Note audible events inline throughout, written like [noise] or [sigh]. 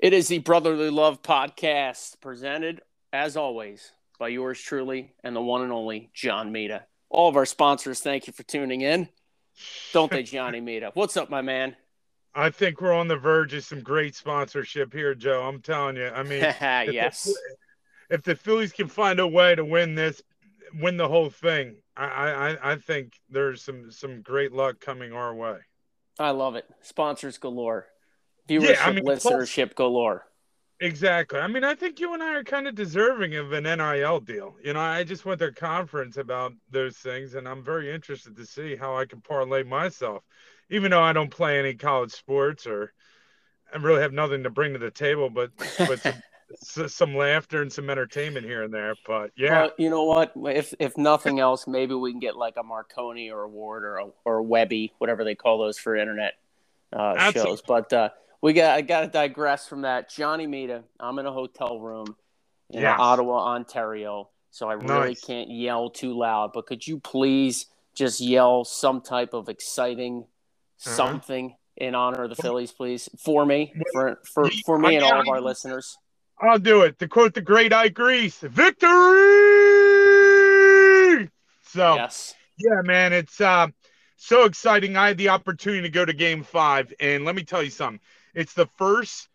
It is the Brotherly Love podcast presented, as always, by yours truly and the one and only John Mita. All of our sponsors, thank you for tuning in. Don't they, Johnny [laughs] Mita? What's up, my man? I think we're on the verge of some great sponsorship here, Joe. I'm telling you. I mean, [laughs] yes. If the, if the Phillies can find a way to win this, win the whole thing, I, I, I think there's some some great luck coming our way. I love it. Sponsors galore. Viewership, yeah, I mean, listenership galore. Exactly. I mean, I think you and I are kind of deserving of an NIL deal. You know, I just went to a conference about those things, and I'm very interested to see how I can parlay myself, even though I don't play any college sports or I really have nothing to bring to the table, but but some, [laughs] some laughter and some entertainment here and there. But yeah, well, you know what? If if nothing else, maybe we can get like a Marconi or a Ward or a, or a Webby, whatever they call those for internet uh, shows. But uh, we got I got to digress from that. Johnny Mita, I'm in a hotel room in yes. Ottawa, Ontario, so I really nice. can't yell too loud. But could you please just yell some type of exciting uh-huh. something in honor of the Phillies, please, for me, for for for me and all of our listeners. I'll do it. To quote the great Ike Reese, victory. So yes. yeah, man, it's uh, so exciting. I had the opportunity to go to Game Five, and let me tell you something. It's the first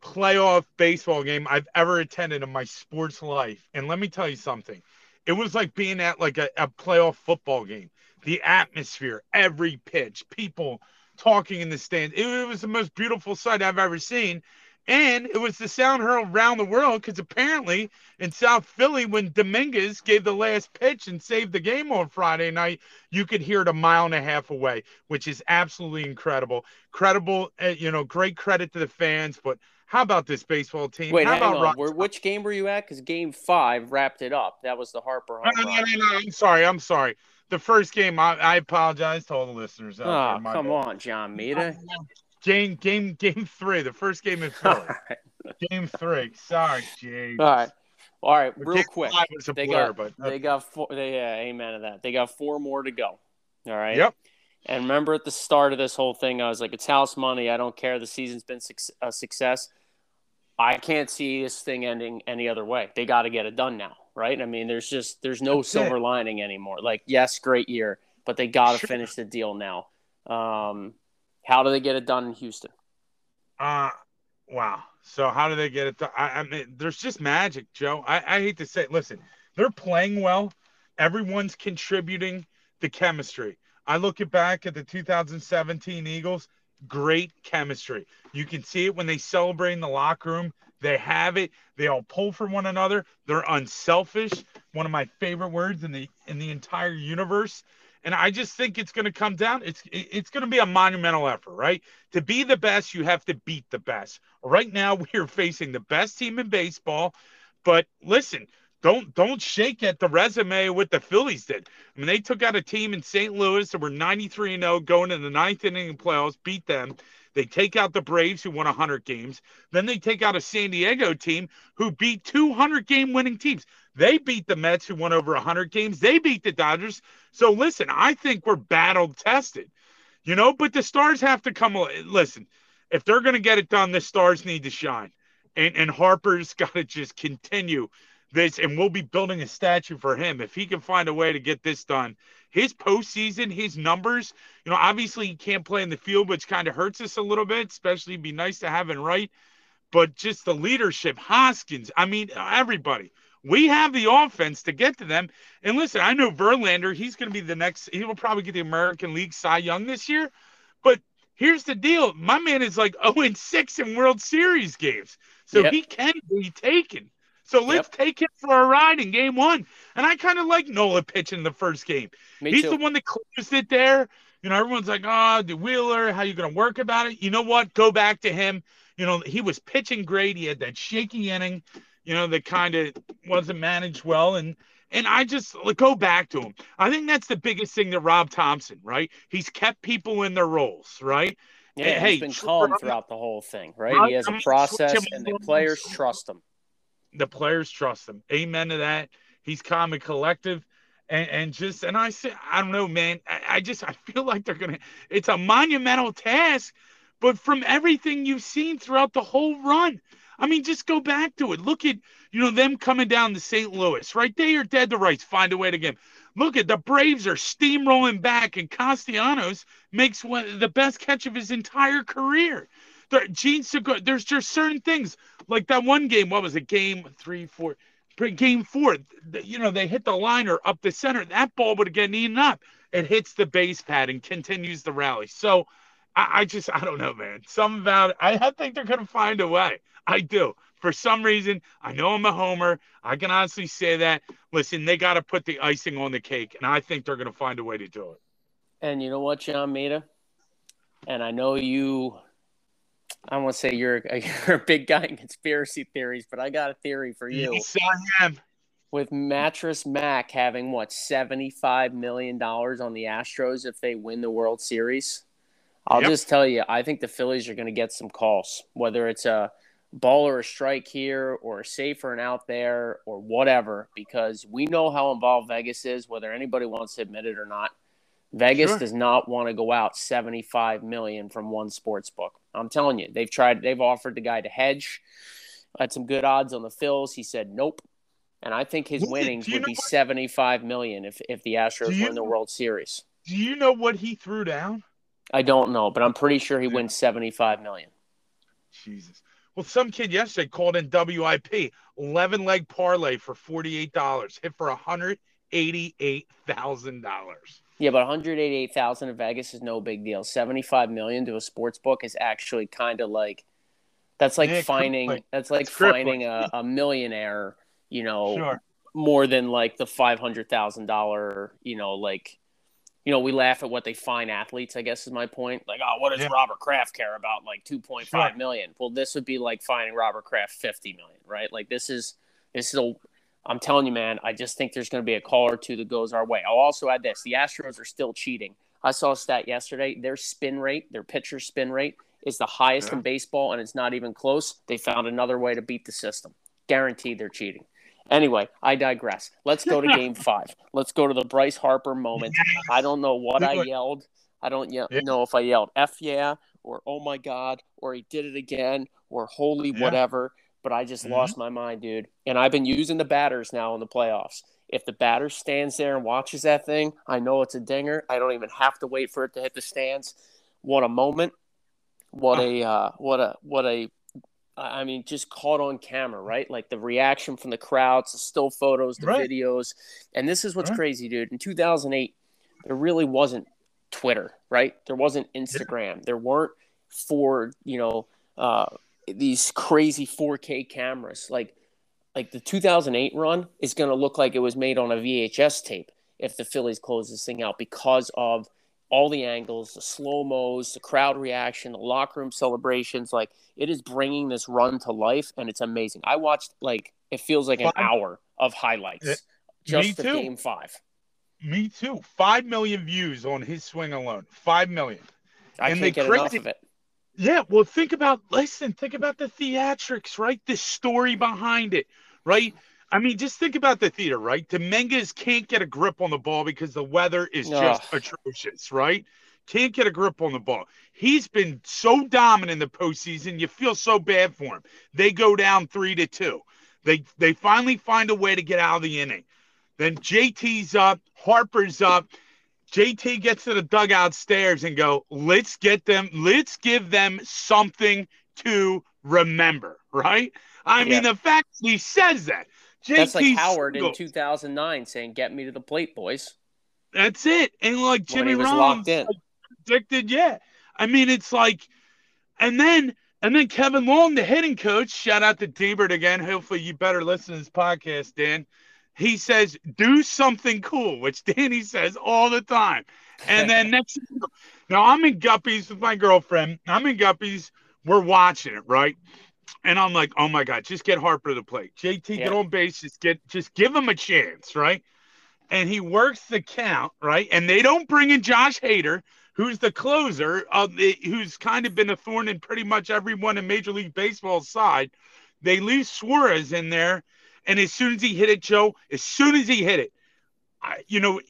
playoff baseball game I've ever attended in my sports life. And let me tell you something. It was like being at like a, a playoff football game. The atmosphere, every pitch, people talking in the stands. It, it was the most beautiful sight I've ever seen. And it was the sound heard around the world because apparently in South Philly, when Dominguez gave the last pitch and saved the game on Friday night, you could hear it a mile and a half away, which is absolutely incredible. Credible, uh, you know, great credit to the fans. But how about this baseball team? Wait, how on. Where, which game were you at? Because game five wrapped it up. That was the Harper. No, no, no, no, I'm sorry. I'm sorry. The first game, I, I apologize to all the listeners. oh, come on, John Mita. Game, game, game three. The first game in Philly. [laughs] Right. Game three. Sorry, James. All right. All right, real quick. They blur, got, but they got four. They, yeah, amen to that. They got four more to go. All right. Yep. And remember at the start of this whole thing, I was like, "It's house money. I don't care. The season's been a success. I can't see this thing ending any other way. They got to get it done now, right? I mean, there's just there's no That's silver it. lining anymore. Like, yes, great year, but they got to sure. finish the deal now. Um, how do they get it done in Houston? Uh wow. So how do they get it done? I, I mean, there's just magic, Joe. I, I hate to say, it. listen, they're playing well. Everyone's contributing the chemistry. I look at back at the 2017 Eagles, great chemistry. You can see it when they celebrate in the locker room. They have it. They all pull for one another. They're unselfish. One of my favorite words in the in the entire universe. And I just think it's going to come down. It's it's going to be a monumental effort, right? To be the best, you have to beat the best. Right now, [laughs] we are facing the best team in baseball. But listen, don't don't shake at the resume what the Phillies did. I mean, they took out a team in St. Louis that were 93 and 0 going in the ninth inning playoffs, beat them. They take out the Braves, who won 100 games. Then they take out a San Diego team who beat 200 game winning teams. They beat the Mets, who won over 100 games. They beat the Dodgers. So listen, I think we're battle tested, you know. But the Stars have to come. Listen, if they're going to get it done, the Stars need to shine, and and Harper's [laughs] got to just continue this, and we'll be building a statue for him if he can find a way to get this done. His postseason, his numbers, you know, obviously he can't play in the field, which kind of hurts us a little bit. Especially, be nice to have him right, but just the leadership, Hoskins. I mean, everybody we have the offense to get to them. And listen, I know Verlander, he's going to be the next, he will probably get the American League Cy Young this year. But here's the deal my man is like 0 and 6 in World Series games. So yep. he can be taken. So let's yep. take him for a ride in game one. And I kind of like Nola pitching the first game. Me He's too. the one that closed it there. You know, everyone's like, oh, the Wheeler, how you going to work about it? You know what? Go back to him. You know, he was pitching great. He had that shaky inning you know, that kind of wasn't managed well. And and I just like, go back to him. I think that's the biggest thing that Rob Thomson, right? He's kept people in their roles, right? Yeah, and, he's hey, been calm throughout the whole thing, right? He has a process, and the players trust him. The players trust him. Amen to that. He's calm and collective. And, and just and I say I don't know, man. I, I just I feel like they're gonna. It's a monumental task, but from everything you've seen throughout the whole run. I mean, just go back to it. Look at, you know, them coming down to St. Louis, right? They are dead to rights. Find a way to get. Look at the Braves are steamrolling back, and Castellanos makes one the best catch of his entire career. The, Jean Segura, there's just certain things like that one game. What was it? Game three, four, game four. You know, they hit the liner up the center. That ball would have gotten eaten up. It hits the base pad and continues the rally. So I, I just, I don't know, man. Some about it. I think they're going to find a way. I do. For some reason, I know I'm a homer. I can honestly say that. Listen, they got to put the icing on the cake, and I think they're going to find a way to do it. And you know what, John Mita? And I know you. I want to say you're a, [laughs] you're a big guy in conspiracy theories, but I got a theory for you. Yes, I am. With Mattress Mac having what seventy five million dollars on the Astros if they win the World Series, I'll yep. just tell you, I think the Phillies are going to get some calls, whether it's a ball or a strike here or a safer and out there or whatever, because we know how involved Vegas is, whether anybody wants to admit it or not. Vegas sure. does not want to go out 75 million from one sports book. I'm telling you, they've tried, they've offered the guy to hedge. Had some good odds on the Phils. He said nope. And I think his winnings would be what, 75 million if, if the Astros win the World Series. Do you know what he threw down? I don't know, but I'm pretty sure he wins 75 million. Jesus. Well, some kid yesterday called in WIP 11 leg parlay for $48, hit for $188,000. Yeah, but 188,000 in Vegas is no big deal. 75 million to a sports book is actually kind of like that's like yeah, finding that's like finding a, a, millionaire, you know, sure. more than like the $500,000, you know, like you know, we laugh at what they fine athletes, I guess is my point. Like, oh, what does yeah. Robert Kraft care about? Like two point five sure. million. Well, this would be like finding Robert Kraft 50 million, right? Like this is this is a I'm telling you, man, I just think there's going to be a call or two that goes our way. I'll also add this: the Astros are still cheating. I saw a stat yesterday. Their spin rate, their pitcher spin rate, is the highest yeah. in baseball, and it's not even close. They found another way to beat the system. Guaranteed, they're cheating. Anyway, I digress. Let's go to game [laughs] five. Let's go to the Bryce Harper moment. I don't know what I yelled. I don't ye- yeah. know if I yelled F yeah or oh my God or he did it again or holy yeah. whatever, but I just mm-hmm. lost my mind, dude. And I've been using the batters now in the playoffs. If the batter stands there and watches that thing, I know it's a dinger. I don't even have to wait for it to hit the stands. What a moment. What a uh, what a what a I mean, just caught on camera, right? Like the reaction from the crowds, the still photos, the right. videos. And this is what's right. crazy, dude. In 2008, there really wasn't Twitter, right? There wasn't Instagram. There weren't for, you know, uh, these crazy 4K cameras. Like, like the 2008 run is going to look like it was made on a VHS tape if the Phillies close this thing out because of all the angles, the slow mos, the crowd reaction, the locker room celebrations. Like it is bringing this run to life, and it's amazing. I watched like it feels like an hour of highlights eh, it, just for game five. Me too. Five million views on his swing alone. Five million. I and can't get enough of it. Yeah, well, think about listen, think about the theatrics, right? The story behind it, right? I mean, just think about the theater, right? Dominguez can't get a grip on the ball because the weather is just atrocious, right? Can't get a grip on the ball. He's been so dominant in the postseason. You feel so bad for him. They go down three to two. They they finally find a way to get out of the inning. Then JT's up, Harper's up. JT gets to the dugout stairs and go, let's get them, let's give them something to remember, right? I yeah. mean, the fact he says that JT That's like Howard in 2009 saying, "Get me to the plate, boys." That's it. And like Jimmy was Rollins locked in. predicted, yeah. I mean, it's like, and then and then Kevin Long, the hitting coach, shout out to Debert again. Hopefully, you better listen to this podcast, Dan. He says, "Do something cool," which [laughs] Danny says all the time. And then [laughs] next, now I'm in Guppies with my girlfriend. I'm in Guppies. We're watching it, right? And I'm like, oh my god, just get Harper to the plate. JT, yeah. get on base, just get, just give him a chance, right? And he works the count, right? And they don't bring in Josh Hader, who's the closer of the, who's kind of been a thorn in pretty much everyone in Major League Baseball's side. They leave Suarez in there, and as soon as he hit it, Joe, as soon as he hit it, I, you know,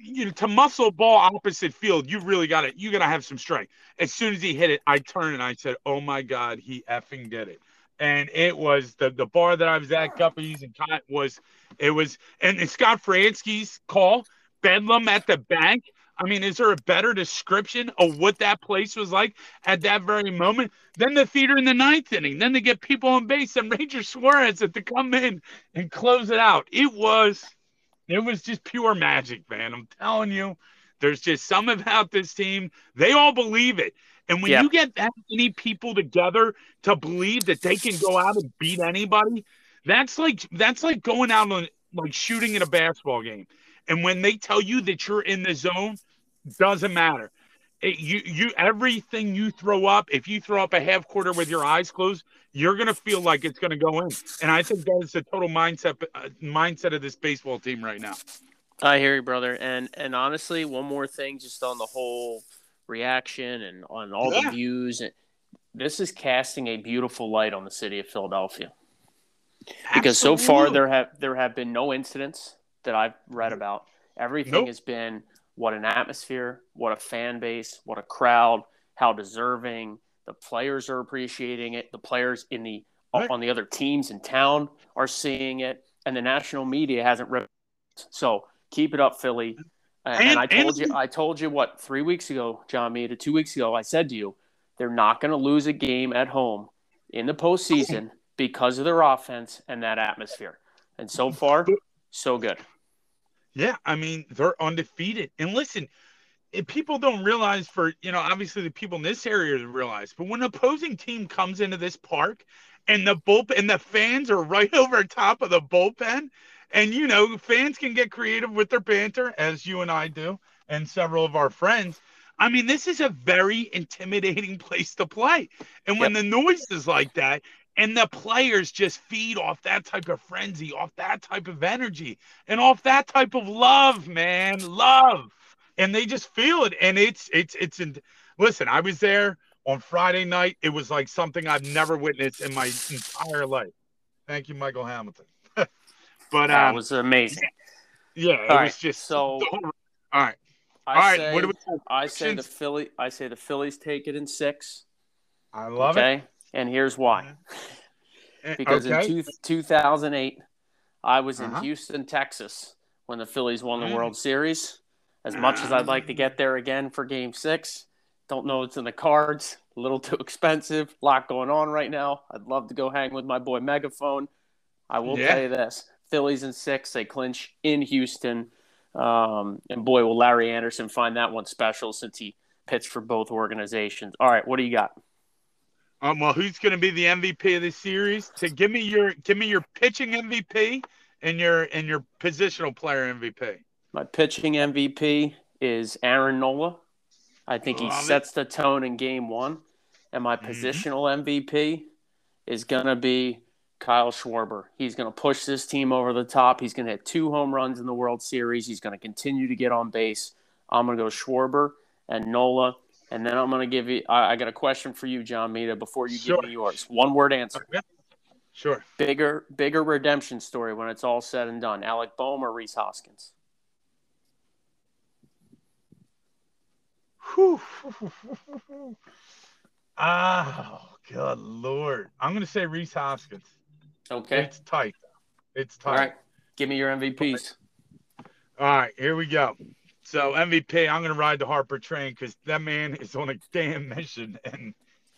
you know, to muscle ball opposite field, you really got it. you got to have some strength. As soon as he hit it, I turned and I said, "Oh my God, he effing did it!" And it was the the bar that I was at, Guppies and Cotton was it was and, Scott Franzke's call, Bedlam at the bank. I mean, is there a better description of what that place was like at that very moment? Then the theater in the ninth inning. Then they get people on base and Ranger Suarez had to come in and close it out. It was it was just pure magic, man. I'm telling you, there's just some about this team. They all believe it. And when you get that many people together to believe that they can go out and beat anybody, that's like that's like going out on like shooting in a basketball game. And when they tell you that you're in the zone, doesn't matter. It, you you everything you throw up, if you throw up a half quarter with your eyes closed, you're gonna feel like it's gonna go in. And I think that is the total mindset uh, mindset of this baseball team right now. I hear you, brother. And and honestly, one more thing, just on the whole reaction and on all yeah. the views, this is casting a beautiful light on the city of Philadelphia. Because Absolutely. so far there have there have been no incidents that I've read about. Everything nope. has been what an atmosphere, what a fan base, what a crowd, how deserving the players are appreciating it. The players in the right. on the other teams in town are seeing it, and the national media hasn't ripped. So keep it up, Philly. And, and I told and, you, I told you what three weeks ago, John Mita, two weeks ago, I said to you, they're not going to lose a game at home in the postseason because of their offense and that atmosphere. And so far, so good. Yeah, I mean they're undefeated. And listen, eh, people don't realize for you know obviously the people in this area realize, but when an opposing team comes into this park and the bullpen and the fans are [laughs] right over top of the bullpen, and you know fans can get creative with their banter as you and I do, and several of our friends. I mean, this is a very intimidating [laughs] place to play. And when yep. the noise is like that, and the players just feed off that type of frenzy, off that type of energy, and off that type of love, man, love. And they just feel it. And it's it's it's in listen, I was there on Friday night. It was like something I've never witnessed in my entire life. Thank you, Michael Hamilton. [laughs] but that um, was amazing. Yeah, it all was just so [laughs] all right. I all right, say, what do we I say the Philly I say the Phillies take it in six. I love okay? it and here's why. Eh, because okay. in two, 2008, I was in uh-huh. Houston, Texas, when the Phillies won the mm. World Series. As much as I'd like to get there again for Game Six, don't know it's in the cards. A little [laughs] too expensive. A lot going on right now. I'd love to go hang with my boy Megaphone. I will yeah. tell you this: Phillies in six, they clinch in Houston. Um, and boy, will Larry Andersen find that one special since he pitched for both organizations. All right, what do you got? Um, well, who's going to be the MVP of the series? To give me your give me your pitching MVP and your and your positional player MVP. My pitching MVP is Aaron Nola. I think he sets it. the tone in Game One, and my mm-hmm. positional MVP is going to be Kyle Schwarber. He's going to push this team over the top. He's going to hit two home runs in the World Series. He's going to continue to get on base. I'm going to go Schwarber and Nola. And then I'm going to give you. I, I, got a question for you, John Mita. Before you sure. give me yours, one word answer. Okay. Sure. Bigger, bigger redemption story when it's all said and done. Alec Bohm or Rhys Hoskins? [laughs] oh, good lord! I'm going to say Rhys Hoskins. Okay. It's tight. It's tight. All right. Give me your MVPs. All right. Here we go. So MVP, I'm going to ride the Harper train because that man is on a damn mission and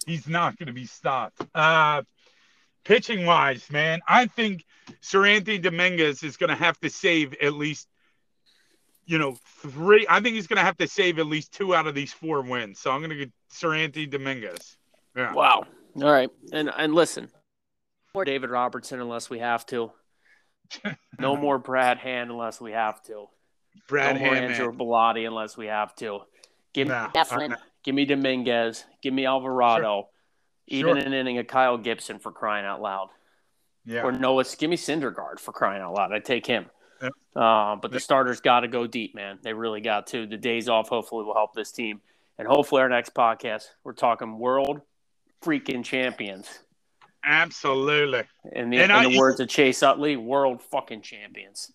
he's not going to be stopped. Uh, pitching wise, man, I think Seranthony Dominguez is going to have to save at least, you know, three. I think he's going to have to save at least two out of these four wins. So I'm going to get Seranthony Dominguez. Yeah. Wow. All right. And and listen, more David Robertson unless we have to. [laughs] no more Brad Hand unless we have to. Brad no Hand, Andrew Bellatti unless we have to. Give me Eflin. Give me Dominguez. Give me Alvarado. Sure. Even sure. an inning of Kyle Gibson for crying out loud. Yeah. Or Noah. Give me Syndergaard for crying out loud. I take him. Yeah. Uh, but the starters got to go deep, man. They really got to. The days off hopefully will help this team. And hopefully our next podcast, we're talking world freaking champions. Absolutely. In the, in I, the words of Chase Utley, world fucking champions.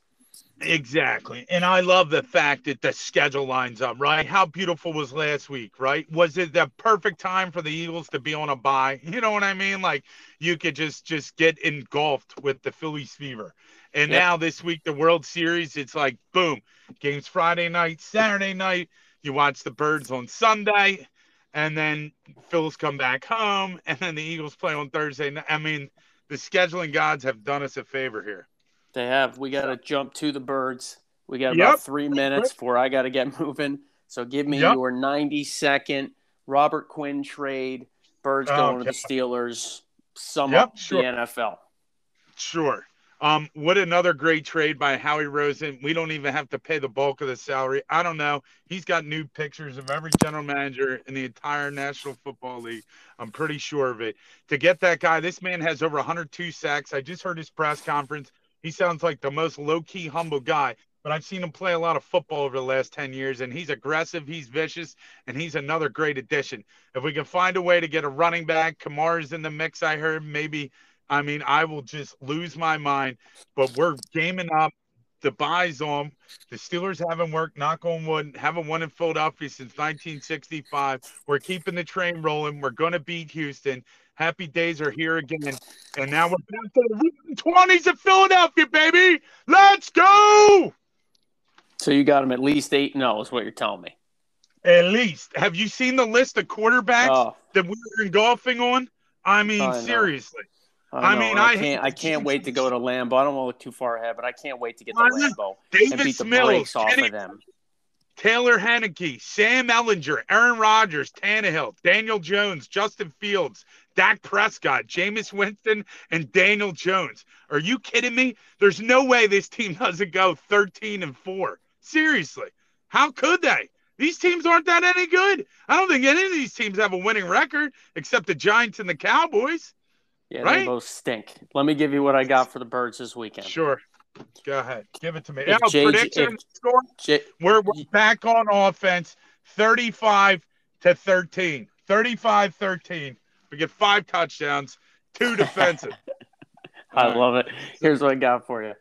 Exactly. And I love the fact that the schedule lines up, right? How beautiful was last week, right? Was it the perfect time for the Eagles to be on a bye? [laughs] You know what I mean? Like you could just just get engulfed with the Phillies fever. And yep. now this week the World Series, it's like boom, games Friday night, Saturday night, you watch the Birds on Sunday, and then Phillies come back home, [laughs] and then the Eagles play on Thursday. I mean, the scheduling gods have done us a favor here. They have. We got to jump to the birds. We got about yep. three minutes before I got to get moving. So give me yep. your 90 second Robert Quinn trade. Birds going okay. to the Steelers. Sum yep, up sure. the NFL. Sure. Um, what another great trade by Howie Roseman. We don't even have to pay the bulk of the salary. I don't know. He's got new pictures of every general manager in the entire National Football League. I'm pretty sure of it. To get that guy, this man has over 102 sacks. I just heard his press conference. He sounds like the most low key, humble guy, but I've seen him play a lot of football over the last 10 years, and he's aggressive, he's vicious, and he's another great addition. If we can find a way to get a running back, Kamara's in the mix, I heard maybe. I mean, I will just lose my mind, but we're gaming up the buys on. The Steelers haven't worked, knock on wood, haven't won in Philadelphia since 1965. We're keeping the train rolling. We're going to beat Houston. Happy days are here again. And now we're back to the 20s of Philadelphia, baby. Let's go. So you got them at least 8 0 is what you're telling me. At least. Have you seen the list of quarterbacks oh. that we were golfing on? I mean, I seriously. I, I mean, I, I can't. I can't wait to go to Lambeau. I don't want to look too far ahead, but I can't wait to get to Lambeau Davis and beat the Mills, brakes off Kenny, of them. Taylor Heinicke, Sam Ehlinger, Aaron Rodgers, Tannehill, Daniel Jones, Justin Fields, Dak Prescott, Jameis Winston, and Daniel Jones. Are you kidding me? There's no way this team [laughs] doesn't go 13 and 4. Seriously. How could they? These teams aren't that any good. I don't think any of these teams have a winning record except the Giants and the Cowboys. Yeah, right? they both stink. Let me give you what I got for the Birds this weekend. Sure. Go ahead. Give it to me. If J- prediction if, score. J- we're, we're back on offense 35 to 13. 35 13. We get five touchdowns, two [laughs] defensive. I right. love it. Here's what I got for you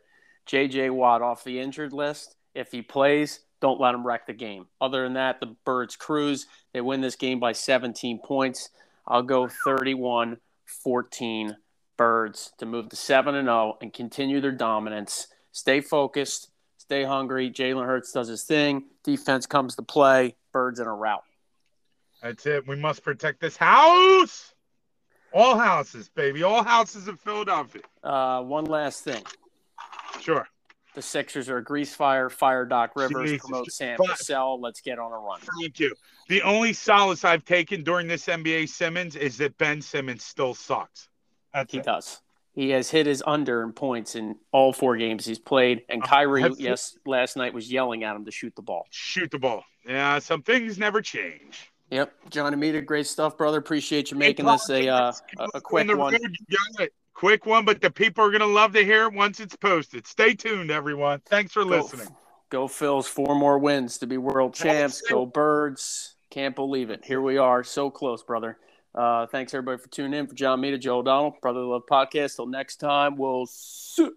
JJ Watt off the injured list. If he plays, don't let him wreck the game. Other than that, the Birds cruise. They win this game by 17 points. I'll go 31 14 Birds to move to 7 and 0 and continue their dominance. Stay focused, stay hungry. Jalen Hurts does his thing. Defense comes to play. Birds in a route. That's it. We must protect this house. All houses, baby. All houses in Philadelphia. Uh, one last thing. Sure. The Sixers are a grease fire. Fire Doc Rivers. Jesus. Promote Sam Cassell. Let's get on a run. Thank you. The only solace I've taken during this NBA Simmons is that Ben Simmons still sucks. That's he it. does. He has hit his under in points in all four games he's played. And uh, Kyrie, yes, last night was yelling at him to shoot the ball. Shoot the ball. Yeah, some things never change. Yep, John Mita, great stuff, brother. Appreciate you making this a uh, a, quick one. Road, quick one, but the people are gonna love to hear it once it's posted. Stay tuned, everyone. Thanks for go, listening. Go Phils, four more wins to be world champs. Go Birds. Can't believe it. Here we are, so close, brother. Uh, thanks everybody for tuning in. For John Mita, Joe O'Donnell, Brother Love Podcast. Till next time, we'll see.